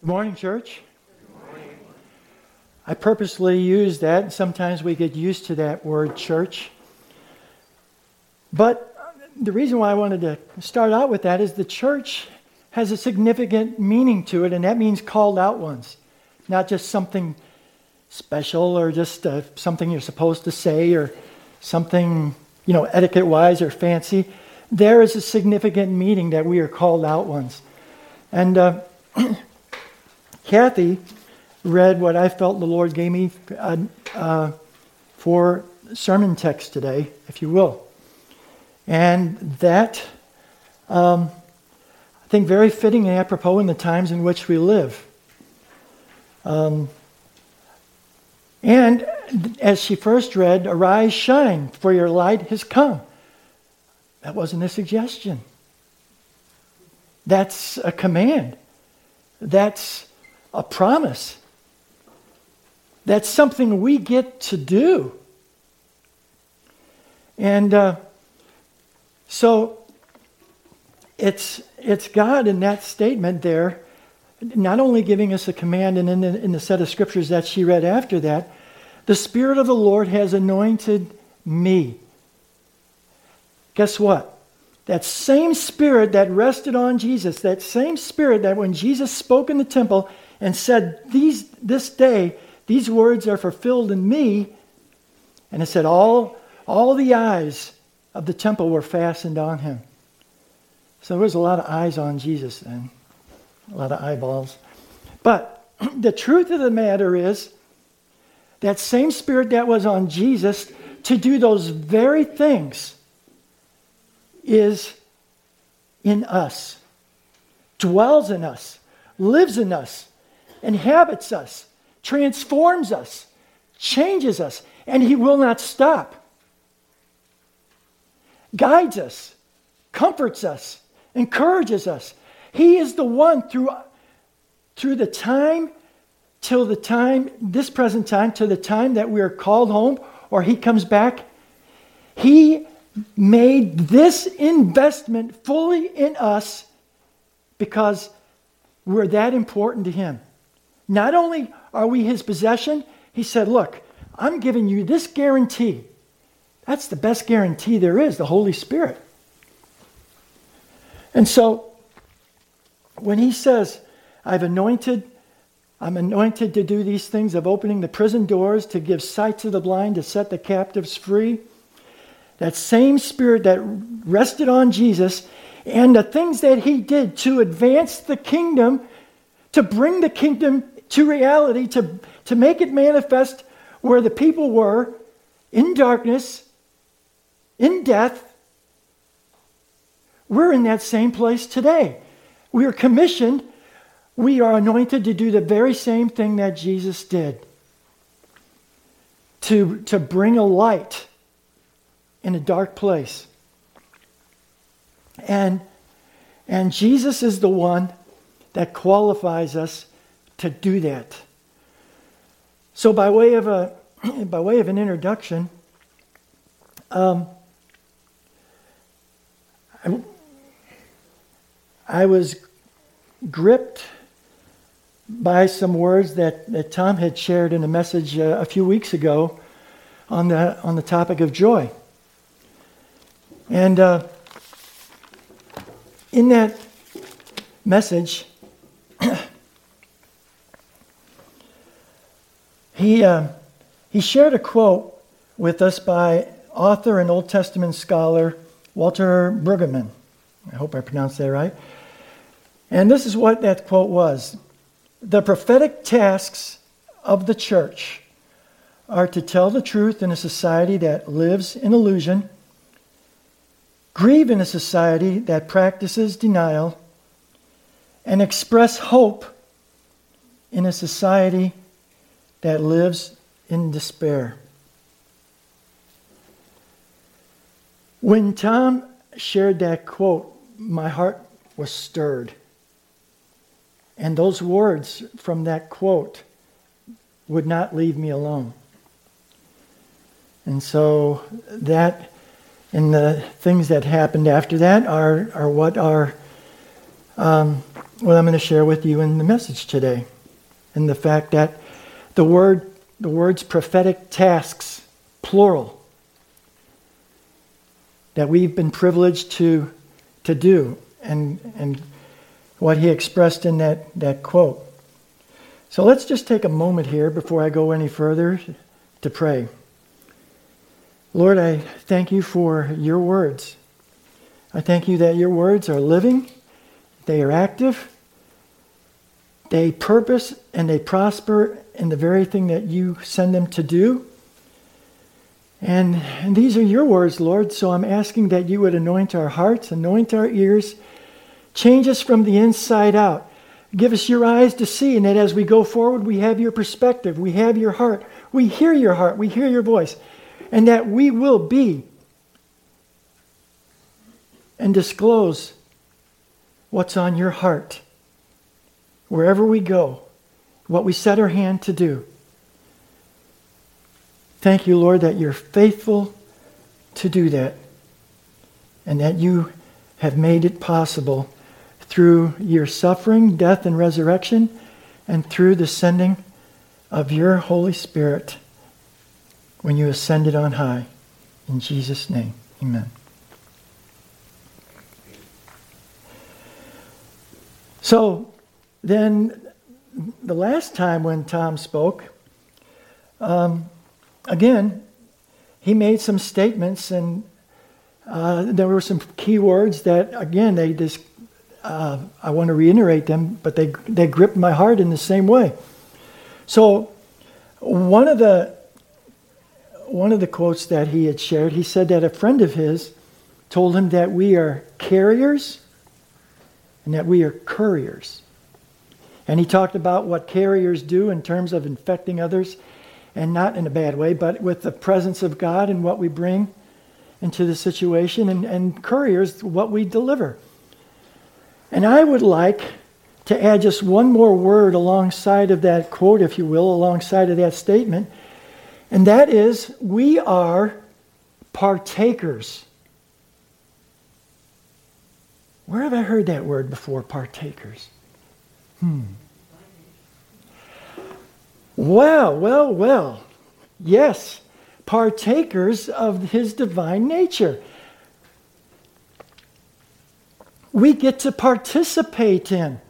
Good morning, church. I purposely use that. Sometimes we get used to that word church. But the reason why I wanted to start out with that is the church has a significant meaning to it, and that means called out ones, not just something special or just uh, something you're supposed to say or something, you know, etiquette wise or fancy. There is a significant meaning that we are called out ones. And uh, Kathy read what I felt the Lord gave me uh, uh, for sermon text today, if you will. And that, um, I think, very fitting and apropos in the times in which we live. Um, and as she first read, Arise, shine, for your light has come. That wasn't a suggestion. That's a command. That's a promise. That's something we get to do. And uh, so it's, it's God in that statement there, not only giving us a command, and in the, in the set of scriptures that she read after that, the Spirit of the Lord has anointed me. Guess what? That same Spirit that rested on Jesus, that same Spirit that when Jesus spoke in the temple, and said, these, This day, these words are fulfilled in me. And it said, all, all the eyes of the temple were fastened on him. So there was a lot of eyes on Jesus then, a lot of eyeballs. But the truth of the matter is, that same spirit that was on Jesus to do those very things is in us, dwells in us, lives in us inhabits us, transforms us, changes us, and He will not stop. Guides us, comforts us, encourages us. He is the one through, through the time till the time, this present time, to the time that we are called home or He comes back. He made this investment fully in us because we're that important to Him. Not only are we his possession, he said, Look, I'm giving you this guarantee. That's the best guarantee there is, the Holy Spirit. And so, when he says, I've anointed, I'm anointed to do these things of opening the prison doors, to give sight to the blind, to set the captives free, that same spirit that rested on Jesus and the things that he did to advance the kingdom, to bring the kingdom to reality, to, to make it manifest where the people were in darkness, in death. We're in that same place today. We are commissioned, we are anointed to do the very same thing that Jesus did to, to bring a light in a dark place. And, and Jesus is the one that qualifies us to do that. So, by way of, a, by way of an introduction, um, I, I was gripped by some words that, that Tom had shared in a message uh, a few weeks ago on the, on the topic of joy. And uh, in that message, He, uh, he shared a quote with us by author and Old Testament scholar Walter Brueggemann. I hope I pronounced that right. And this is what that quote was The prophetic tasks of the church are to tell the truth in a society that lives in illusion, grieve in a society that practices denial, and express hope in a society that lives in despair. When Tom shared that quote, my heart was stirred. And those words from that quote would not leave me alone. And so that and the things that happened after that are, are what are um, what I'm going to share with you in the message today. And the fact that the word the words prophetic tasks, plural, that we've been privileged to, to do, and, and what he expressed in that, that quote. So let's just take a moment here before I go any further to pray. Lord, I thank you for your words. I thank you that your words are living, they are active, they purpose, and they prosper in the very thing that you send them to do. And, and these are your words, Lord, so I'm asking that you would anoint our hearts, anoint our ears, change us from the inside out. Give us your eyes to see, and that as we go forward, we have your perspective, we have your heart, we hear your heart, we hear your voice, and that we will be and disclose what's on your heart wherever we go, what we set our hand to do. Thank you, Lord, that you're faithful to do that and that you have made it possible through your suffering, death, and resurrection, and through the sending of your Holy Spirit when you ascended on high. In Jesus' name, amen. So then, the last time when Tom spoke, um, again, he made some statements, and uh, there were some key words that, again, they just, uh, I want to reiterate them, but they, they gripped my heart in the same way. So, one of the one of the quotes that he had shared, he said that a friend of his told him that we are carriers and that we are couriers. And he talked about what carriers do in terms of infecting others and not in a bad way, but with the presence of God and what we bring into the situation, and, and couriers, what we deliver. And I would like to add just one more word alongside of that quote, if you will, alongside of that statement, and that is we are partakers. Where have I heard that word before, partakers? Hmm. Well, well, well. Yes, partakers of his divine nature. We get to participate in.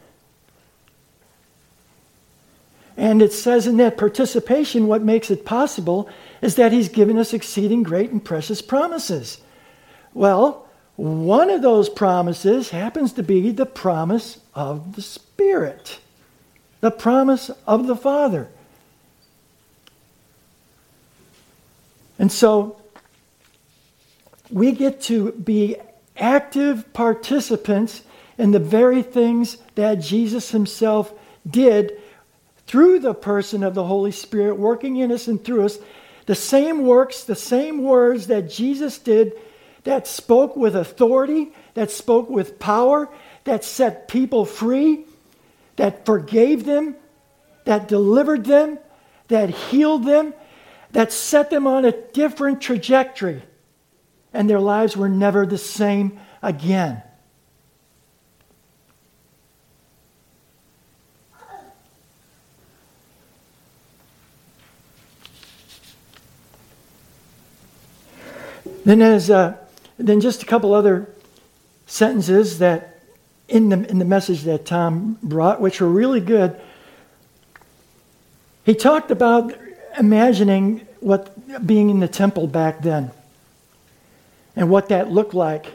And it says in that participation, what makes it possible is that he's given us exceeding great and precious promises. Well, one of those promises happens to be the promise of the Spirit, the promise of the Father. And so we get to be active participants in the very things that Jesus himself did through the person of the Holy Spirit working in us and through us. The same works, the same words that Jesus did that spoke with authority, that spoke with power, that set people free, that forgave them, that delivered them, that healed them, that set them on a different trajectory, and their lives were never the same again. Then, as uh, then just a couple other sentences that in the in the message that Tom brought, which were really good. He talked about imagining what being in the temple back then and what that looked like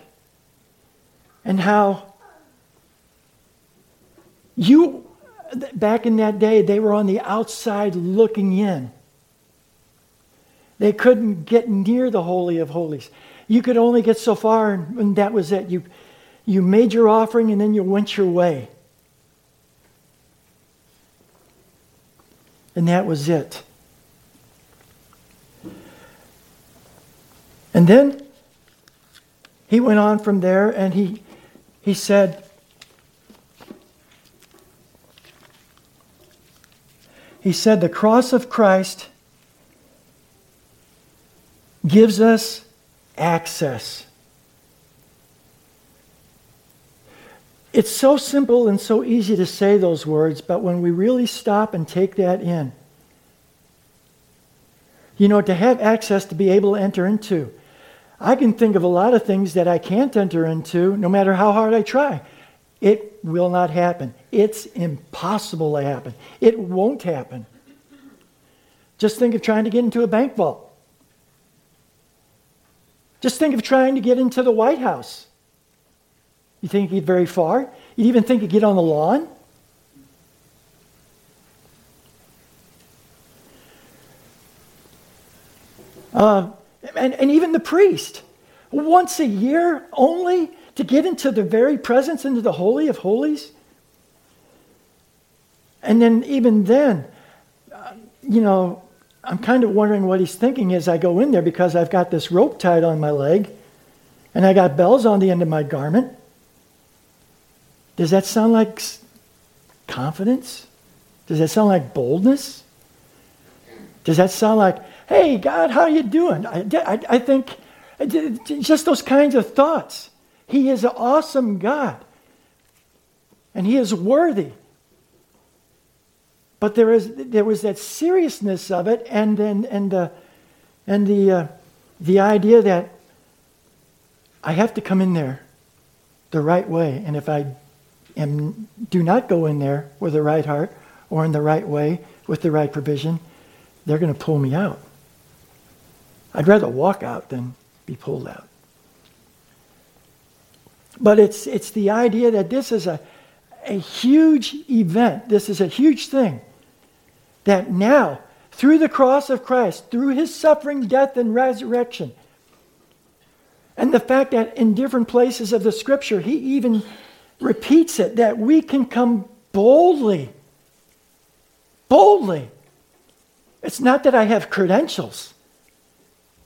and how you back in that day they were on the outside looking in they couldn't get near the holy of holies you could only get so far and that was it. You you made your offering and then you went your way. And that was it. And then he went on from there and he, he said, He said, the cross of Christ gives us access. It's so simple and so easy to say those words, but when we really stop and take that in, you know, to have access to be able to enter into. I can think of a lot of things that I can't enter into no matter how hard I try. It will not happen. It's impossible to happen. It won't happen. Just think of trying to get into a bank vault. Just think of trying to get into the White House. You think you'd get very far? You'd even think you'd get on the lawn? Uh, and, and even the priest, once a year only to get into the very presence, into the Holy of Holies. And then, even then, uh, you know, I'm kind of wondering what he's thinking as I go in there because I've got this rope tied on my leg and I got bells on the end of my garment. Does that sound like confidence? Does that sound like boldness? Does that sound like, hey, God, how you doing? I, I, I think uh, just those kinds of thoughts. He is an awesome God. And he is worthy. But there, is, there was that seriousness of it and, and, and, the, and the, uh, the idea that I have to come in there the right way. And if I am, do not go in there with the right heart or in the right way with the right provision, they're going to pull me out. I'd rather walk out than be pulled out. But it's, it's the idea that this is a, a huge event. This is a huge thing. That now, through the cross of Christ, through his suffering, death, and resurrection, and the fact that in different places of the scripture, he even repeats it that we can come boldly. Boldly. It's not that I have credentials,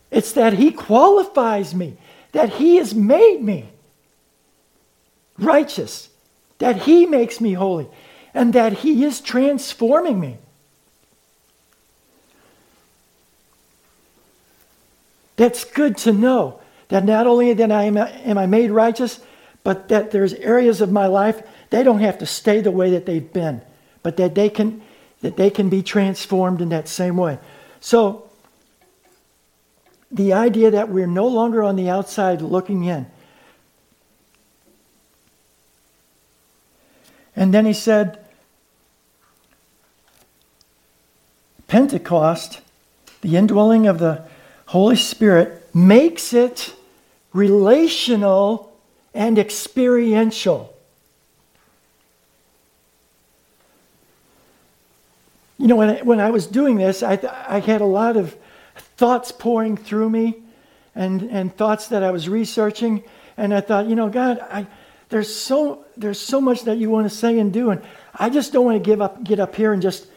it's that he qualifies me, that he has made me righteous, that He makes me holy, and that He is transforming me. That's good to know that not only that I am, am I made righteous, but that there's areas of my life they don't have to stay the way that they've been, but that they can that they can be transformed in that same way. So the idea that we're no longer on the outside looking in, And then he said, Pentecost, the indwelling of the Holy Spirit, makes it relational and experiential. You know, when I, when I was doing this, I, I had a lot of thoughts pouring through me and, and thoughts that I was researching. And I thought, you know, God, I, there's so, there's so much that you want to say and do. And I just don't want to give up, get up here and just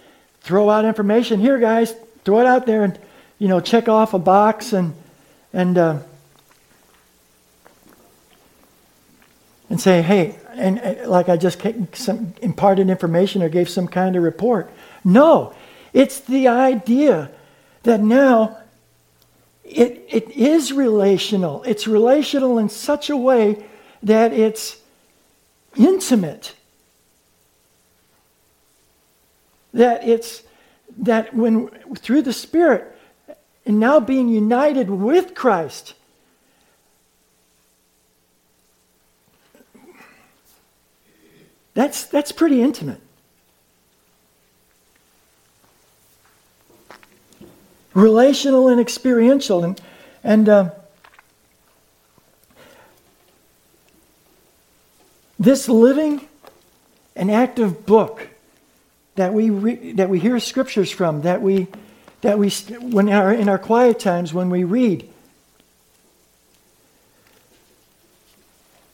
throw out information. Here, guys, throw it out there and, you know, check off a box and, and, uh, and say, hey, and, and like I just some imparted information or gave some kind of report. No, it's the idea that now it, it is relational. It's relational in such a way that it's intimate. That it's that when through the Spirit and now being united with Christ, that's, that's pretty intimate. Relational and experiential. And, and uh, This living and active book that we, re- that we hear scriptures from, that we, that we when our, in our quiet times when we read,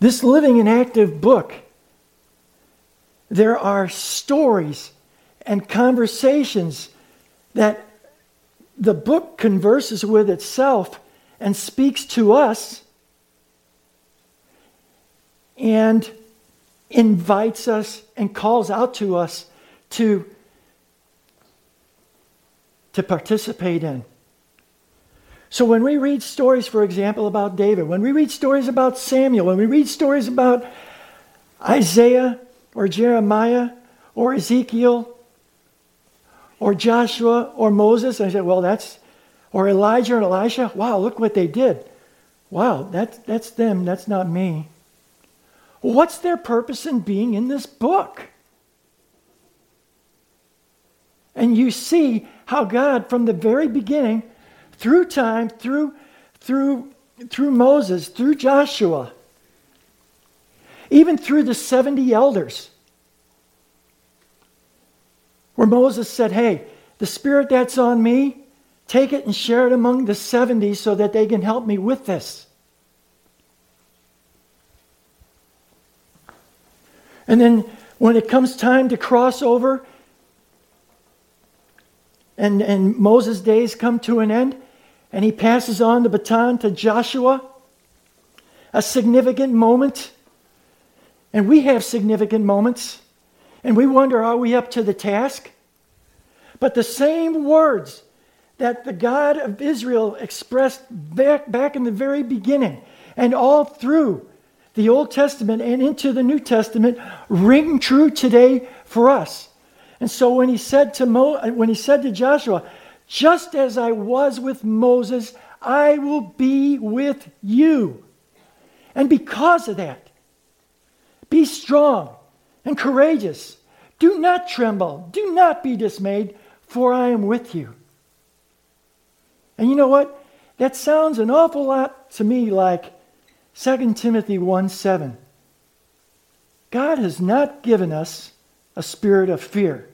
this living and active book, there are stories and conversations that the book converses with itself and speaks to us. And invites us and calls out to us to, to participate in. So when we read stories, for example, about David, when we read stories about Samuel, when we read stories about Isaiah or Jeremiah or Ezekiel or Joshua or Moses. I said, well, that's, or Elijah and Elisha. Wow, look what they did. Wow, that, that's them, that's not me. What's their purpose in being in this book? And you see how God, from the very beginning, through time, through, through, through Moses, through Joshua, even through the 70 elders, where Moses said, Hey, the spirit that's on me, take it and share it among the 70 so that they can help me with this. And then when it comes time to cross over and, and Moses' days come to an end, and he passes on the baton to Joshua, a significant moment. And we have significant moments. And we wonder, are we up to the task? But the same words that the God of Israel expressed back, back in the very beginning and all through the Old Testament and into the New Testament ring true today for us. And so when he said to Mo, when he said to Joshua, just as I was with Moses, I will be with you. And because of that, be strong and courageous. Do not tremble. Do not be dismayed, for I am with you. And you know what? That sounds an awful lot to me like 2 Timothy 1 7. God has not given us a spirit of fear,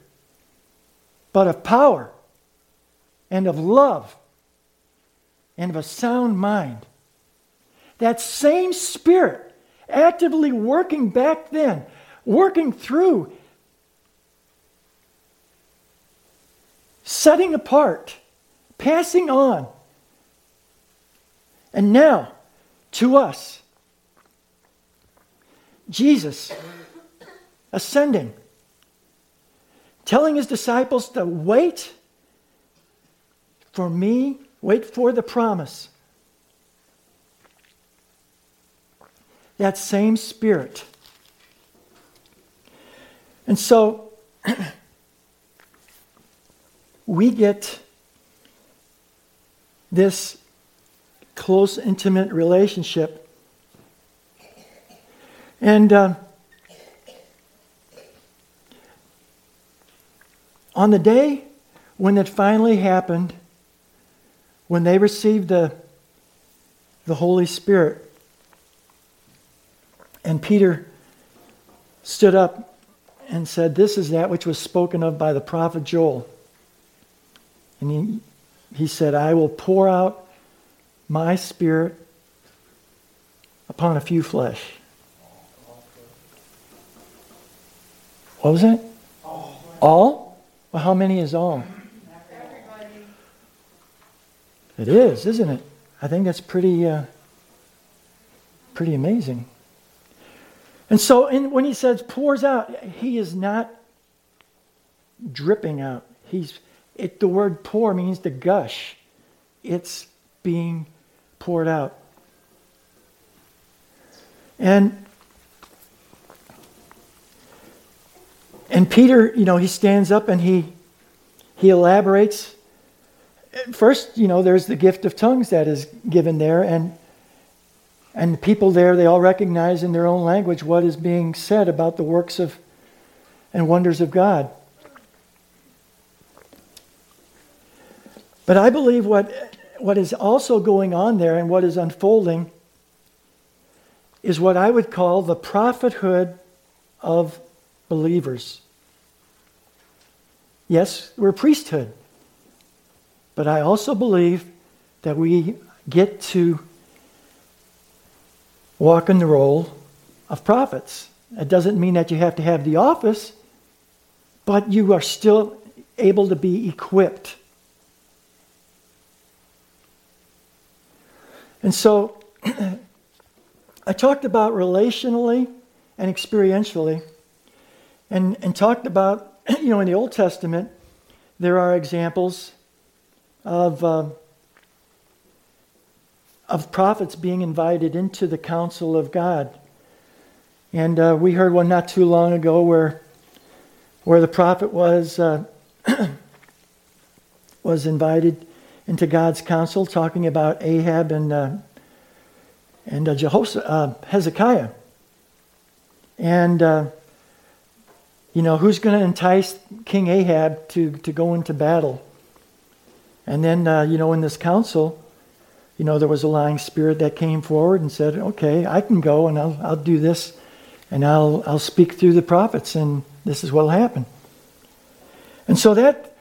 but of power and of love and of a sound mind. That same spirit actively working back then working through, setting apart, passing on. And now, to us, Jesus ascending, telling his disciples to wait for me, wait for the promise. That same Spirit and so we get this close, intimate relationship. And uh, on the day when it finally happened, when they received the, the Holy Spirit, and Peter stood up and said, This is that which was spoken of by the prophet Joel. And he, he said, I will pour out my spirit upon a few flesh. What was it? All? Well, how many is all? It is, isn't it? I think that's pretty, uh, pretty amazing. And so in, when he says pours out, he is not dripping out. He's, it, the word pour means to gush. It's being poured out. And and Peter, you know, he stands up and he he elaborates. First, you know, there's the gift of tongues that is given there, and and the people there, they all recognize in their own language what is being said about the works of and wonders of God. But I believe what, what is also going on there and what is unfolding is what I would call the prophethood of believers. Yes, we're priesthood. But I also believe that we get to walk in the role of prophets. It doesn't mean that you have to have the office, but you are still able to be equipped. And so I talked about relationally and experientially, and, and talked about, you know, in the Old Testament, there are examples of. Uh, of prophets being invited into the council of God. And uh, we heard one not too long ago where, where the prophet was, uh, was invited into God's council talking about Ahab and, uh, and uh, Jehoshaphat, uh, Hezekiah. And, you know, who's going to entice King Ahab to, to go into battle? And then, uh, you know, in this council, you know, there was a lying spirit that came forward and said, okay, I can go and I'll, I'll do this and I'll, I'll speak through the prophets and this is what will happen. And so that,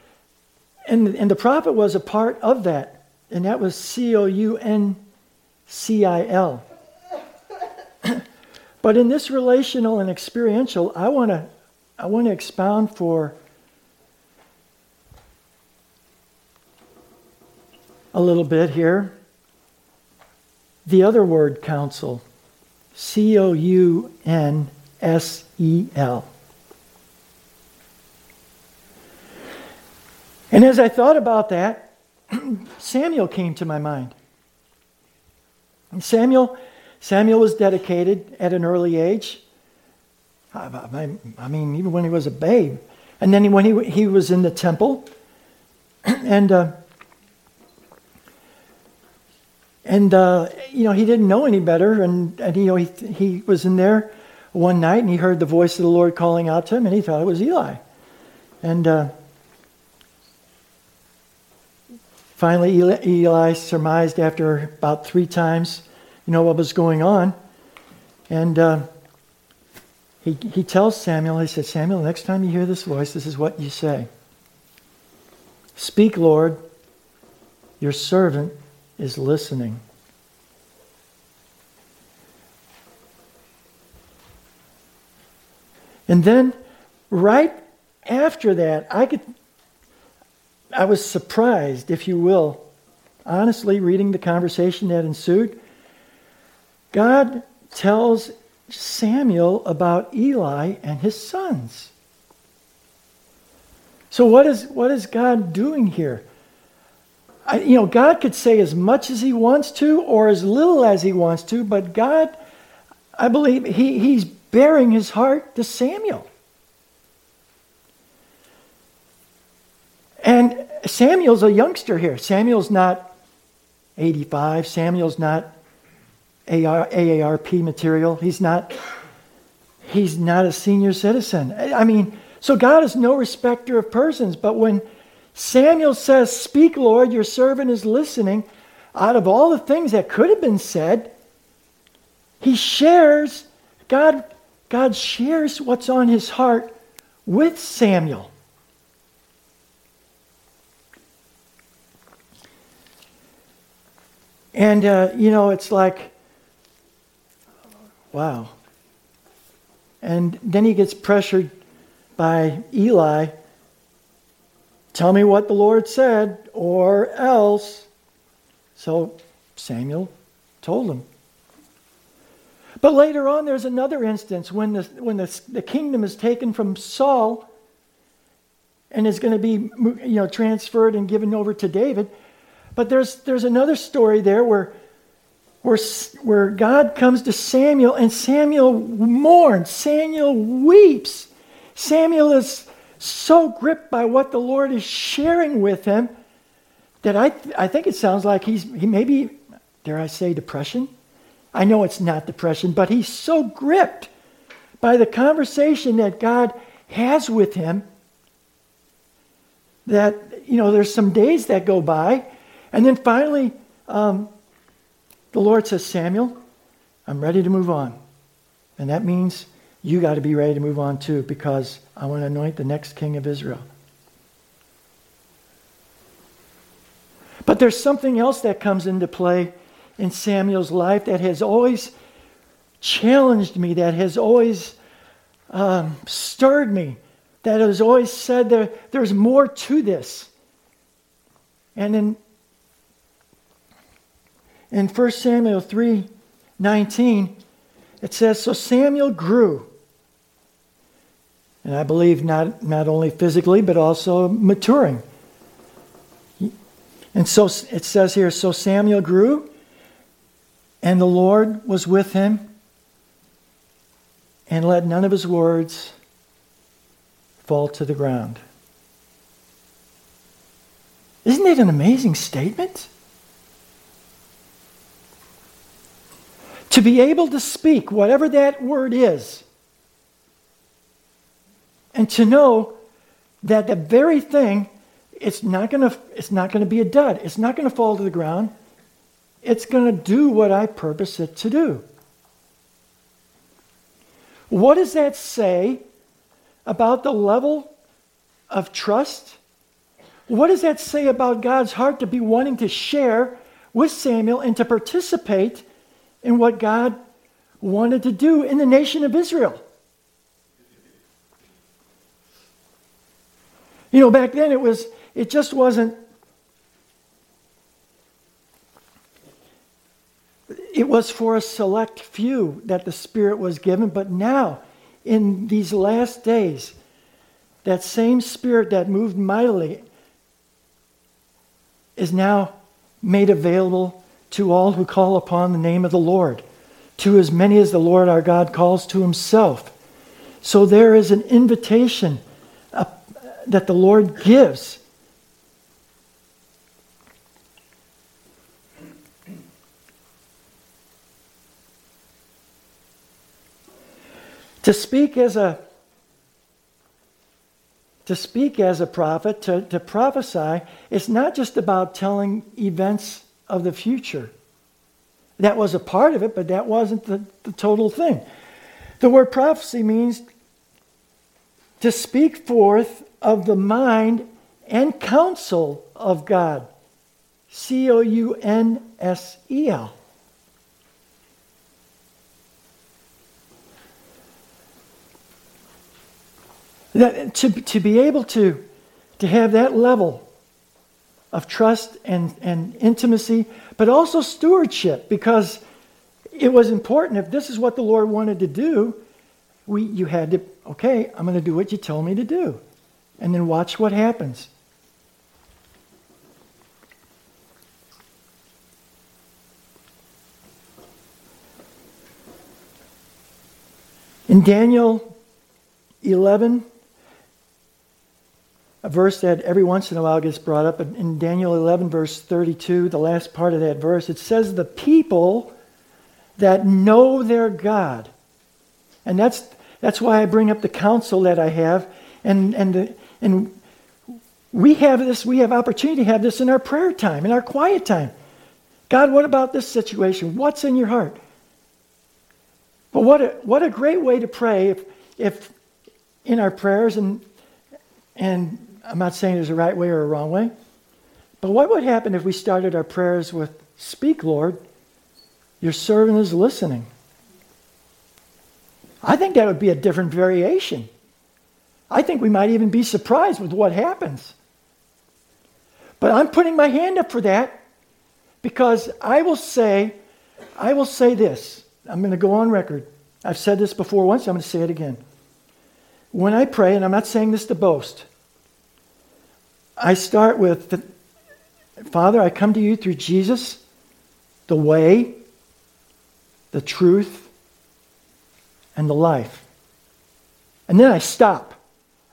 and, and the prophet was a part of that. And that was C O U N C I L. but in this relational and experiential, I want to I want to expound for a little bit here. The other word, counsel, C O U N S E L. And as I thought about that, Samuel came to my mind. And Samuel, Samuel was dedicated at an early age. I mean, even when he was a babe. And then when he, he was in the temple, and uh, and uh, you know he didn't know any better, and, and you know he he was in there one night and he heard the voice of the Lord calling out to him, and he thought it was Eli, and uh, finally Eli, Eli surmised after about three times, you know what was going on, and uh, he, he tells Samuel, he said, Samuel, next time you hear this voice, this is what you say Speak, Lord, your servant is listening. And then, right after that, I could, I was surprised, if you will, honestly, reading the conversation that ensued. God tells Samuel about Eli and his sons. So what is what is God doing here? I, you know, God could say as much as He wants to, or as little as He wants to, but God, I believe He He's bearing His heart to Samuel. And Samuel's a youngster here. Samuel's not 85. Samuel's not AR, AARP material. He's not, he's not a senior citizen. I mean, so God is no respecter of persons. But when Samuel says, Speak, Lord, your servant is listening, out of all the things that could have been said, he shares, God, God shares what's on his heart with Samuel. And, uh, you know, it's like Wow. And then he gets pressured by Eli Tell me what the Lord said, or else. So Samuel told him. But later on, there's another instance when, the, when the, the kingdom is taken from Saul and is going to be you know, transferred and given over to David. But there's, there's another story there where where, where God comes to Samuel and Samuel mourns, Samuel weeps. Samuel is so gripped by what the Lord is sharing with him that I, th- I think it sounds like he's he maybe, dare I say, depression? I know it's not depression, but he's so gripped by the conversation that God has with him that, you know, there's some days that go by. And then finally, um, the Lord says, Samuel, I'm ready to move on. And that means you got to be ready to move on too, because I want to anoint the next king of Israel. But there's something else that comes into play in Samuel's life that has always challenged me, that has always um, stirred me, that has always said there, there's more to this. And in in 1 Samuel 3 19, it says, So Samuel grew. And I believe not, not only physically, but also maturing. And so it says here, So Samuel grew, and the Lord was with him, and let none of his words fall to the ground. Isn't it an amazing statement? To be able to speak whatever that word is, and to know that the very thing it's not going to it's not going to be a dud. It's not going to fall to the ground. It's going to do what i purpose it to do. What does that say about the level of trust? What does that say about god's heart to be wanting to share with samuel and to participate in what god wanted to do in the nation of israel. You know, back then it was it just wasn't it was for a select few that the Spirit was given, but now, in these last days, that same Spirit that moved mightily is now made available to all who call upon the name of the Lord, to as many as the Lord our God calls to himself. So there is an invitation uh, that the Lord gives. To speak as a to speak as a prophet, to, to prophesy, it's not just about telling events of the future. That was a part of it, but that wasn't the, the total thing. The word prophecy means to speak forth of the mind and counsel of God. C O U N S E L. That, to, to be able to, to have that level of trust and, and intimacy, but also stewardship, because it was important. If this is what the Lord wanted to do, we, you had to, okay, I'm going to do what you told me to do and then watch what happens. In Daniel 11, a verse that every once in a while gets brought up, in Daniel 11, verse 32, the last part of that verse, it says, The people that know their God. And that's, that's why I bring up the counsel that I have and, and the, and we have this, we have opportunity to have this in our prayer time, in our quiet time. God, what about this situation? What's in your heart? But what a, what a great way to pray if, if in our prayers, and, and I'm not saying there's a right way or a wrong way, but what would happen if we started our prayers with, Speak, Lord, your servant is listening? I think that would be a different variation. I think we might even be surprised with what happens. But I'm putting my hand up for that because I will say, I will say this. I'm going to go on record. I've said this before once, I'm going to say it again. When I pray, and I'm not saying this to boast, I start with the, Father, I come to you through Jesus, the way, the truth, and the life. And then I stop.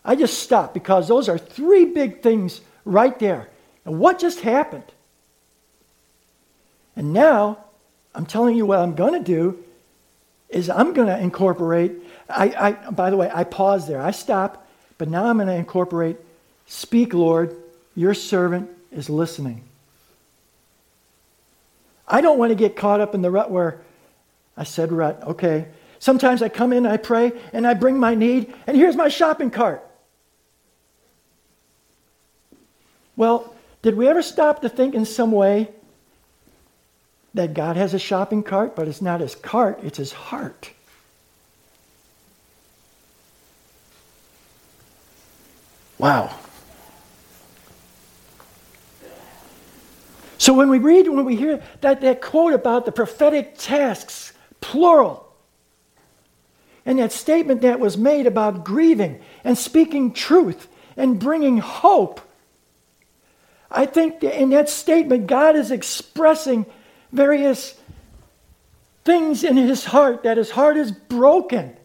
I just stop because those are three big things right there. And what just happened? And now, I'm telling you what I'm going to do is I'm going to incorporate. I, I, by the way, I pause there. I stop, but now I'm going to incorporate. Speak, Lord. Your servant is listening. I don't want to get caught up in the rut where I said rut. Okay. Sometimes I come in, I pray, and I bring my need, and here's my shopping cart. Well, did we ever stop to think in some way that God has a shopping cart, but it's not his cart, it's his heart? Wow. So when we read, when we hear that, that quote about the prophetic tasks, plural, and that statement that was made about grieving and speaking truth and bringing hope, I think in that statement, God is expressing various things in his heart, that his heart is broken.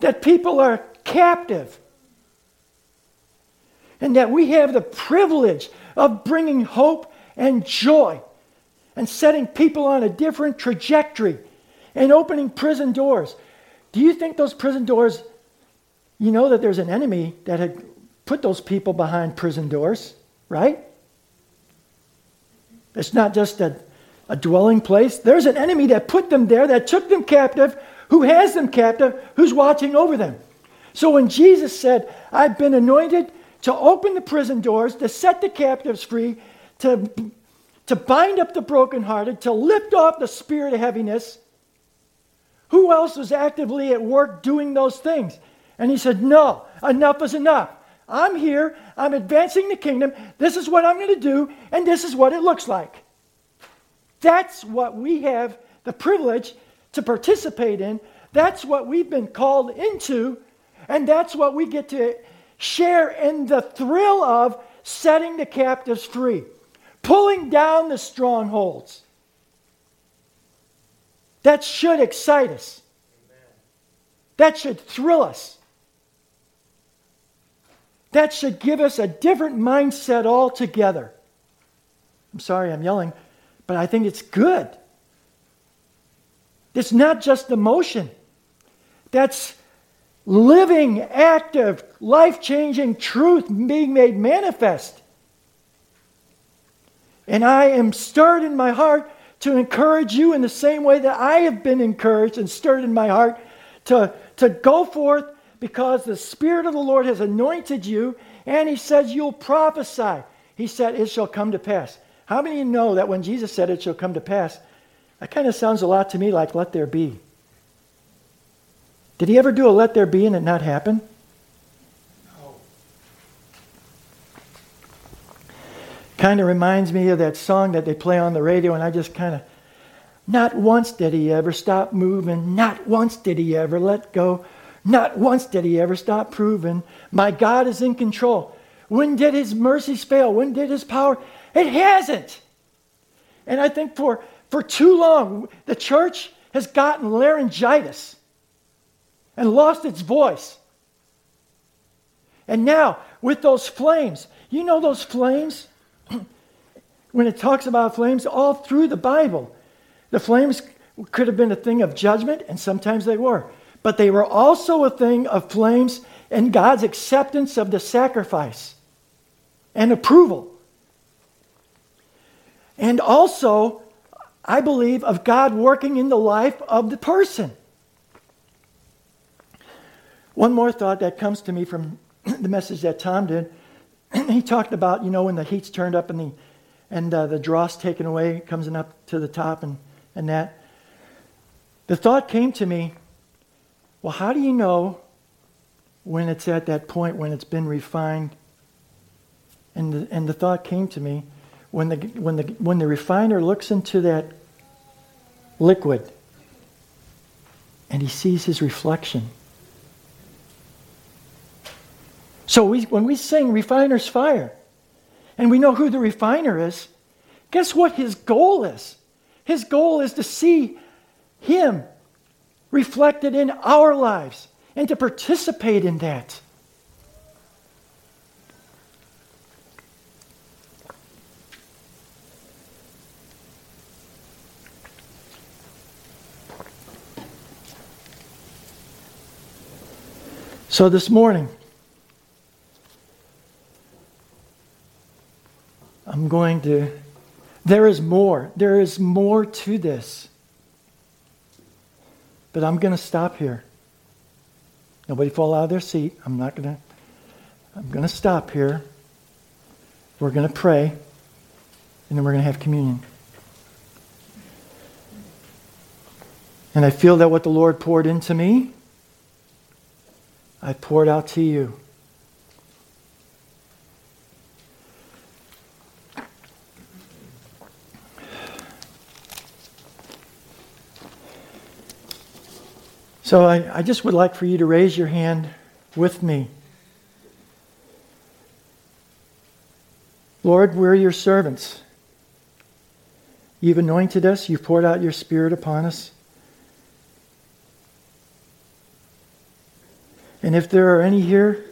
that people are captive and that we have the privilege of bringing hope and joy and setting people on a different trajectory and opening prison doors. Do you think those prison doors, you know that there's an enemy that had put those people behind prison doors, right? It's not just a, a dwelling place. There's an enemy that put them there, that took them captive, who has them captive, who's watching over them. So when Jesus said, I've been anointed to open the prison doors, to set the captives free, to, to bind up the brokenhearted, to lift off the spirit of heaviness. Who else was actively at work doing those things? And he said, No, enough is enough. I'm here, I'm advancing the kingdom, this is what I'm going to do, and this is what it looks like. That's what we have the privilege to participate in. That's what we've been called into, and that's what we get to share in the thrill of setting the captives free, pulling down the strongholds. That should excite us. That should thrill us. That should give us a different mindset altogether. I'm sorry I'm yelling, but I think it's good. It's not just emotion. That's living, active, life changing truth being made manifest. And I am stirred in my heart to encourage you in the same way that I have been encouraged and stirred in my heart to, to go forth because the Spirit of the Lord has anointed you and He says you'll prophesy. He said, It shall come to pass. How many of you know that when Jesus said it shall come to pass, that kind of sounds a lot to me like let there be? Did he ever do a let there be and it not happen? Kind of reminds me of that song that they play on the radio, and I just kind of, not once did he ever stop moving, not once did he ever let go, not once did he ever stop proving. My God is in control. When did his mercies fail? When did his power? It hasn't. And I think for, for too long, the church has gotten laryngitis and lost its voice. And now, with those flames, you know those flames? When it talks about flames all through the Bible, the flames could have been a thing of judgment, and sometimes they were. But they were also a thing of flames and God's acceptance of the sacrifice and approval. And also, I believe, of God working in the life of the person. One more thought that comes to me from the message that Tom did. He talked about, you know, when the heat's turned up and the and uh, the dross taken away, comes up to the top and, and that. The thought came to me, well, how do you know when it's at that point when it's been refined? And the, and the thought came to me, when the, when, the, when the refiner looks into that liquid and he sees his reflection So we, when we sing Refiner's Fire, and we know who the refiner is, guess what his goal is? His goal is to see him reflected in our lives and to participate in that. So this morning, I'm going to, there is more. There is more to this. But I'm going to stop here. Nobody fall out of their seat. I'm not going to, I'm going to stop here. We're going to pray, and then we're going to have communion. And I feel that what the Lord poured into me, I poured out to you. So I, I just would like for you to raise your hand with me. Lord, we're your servants. You've anointed us, you've poured out your Spirit upon us. And if there are any here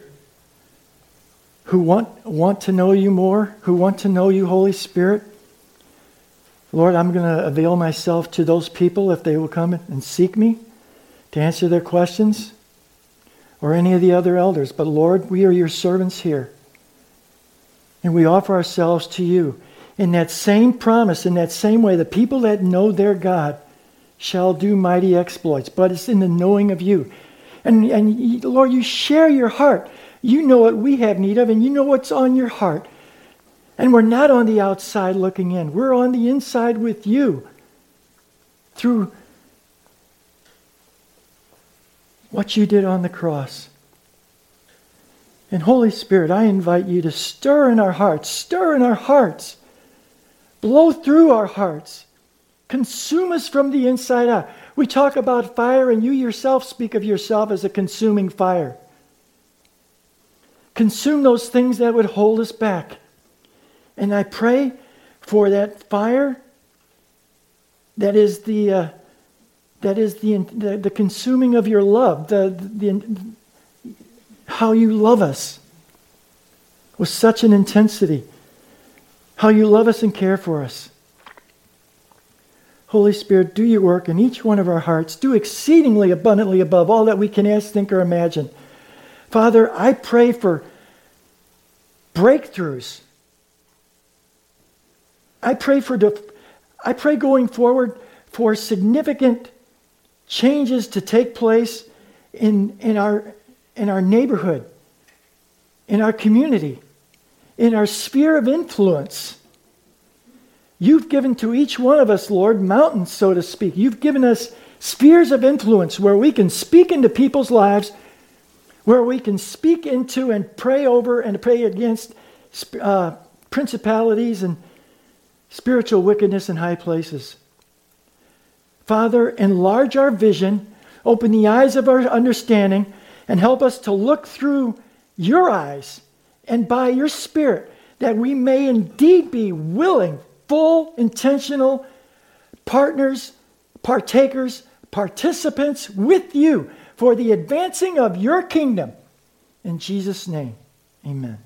who want, want to know you more, who want to know you, Holy Spirit, Lord, I'm going to avail myself to those people if they will come and seek me to answer their questions or any of the other elders. But Lord, we are your servants here. And we offer ourselves to you in that same promise, in that same way. The people that know their God shall do mighty exploits, but it's in the knowing of you. And, and Lord, you share your heart. You know what we have need of, and you know what's on your heart. And we're not on the outside looking in, we're on the inside with you through what you did on the cross. And Holy Spirit, I invite you to stir in our hearts, stir in our hearts, blow through our hearts, consume us from the inside out. We talk about fire, and you yourself speak of yourself as a consuming fire. Consume those things that would hold us back. And I pray for that fire that is the, uh, that is the, the, the, consuming of your love, the, the, how you love us with such an intensity, how you love us and care for us. Holy Spirit, do your work in each one of our hearts. Do exceedingly abundantly above all that we can ask, think, or imagine. Father, I pray for breakthroughs I pray for I pray going forward for significant changes to take place in, in, our, in our neighborhood, in our community, in our sphere of influence. You've given to each one of us, Lord, mountains, so to speak. You've given us spheres of influence where we can speak into people's lives, where we can speak into and pray over and pray against uh, principalities and spiritual wickedness in high places. Father, enlarge our vision, open the eyes of our understanding, and help us to look through your eyes and by your Spirit that we may indeed be willing, full, intentional partners, partakers, participants with you for the advancing of your kingdom. In Jesus' name, amen.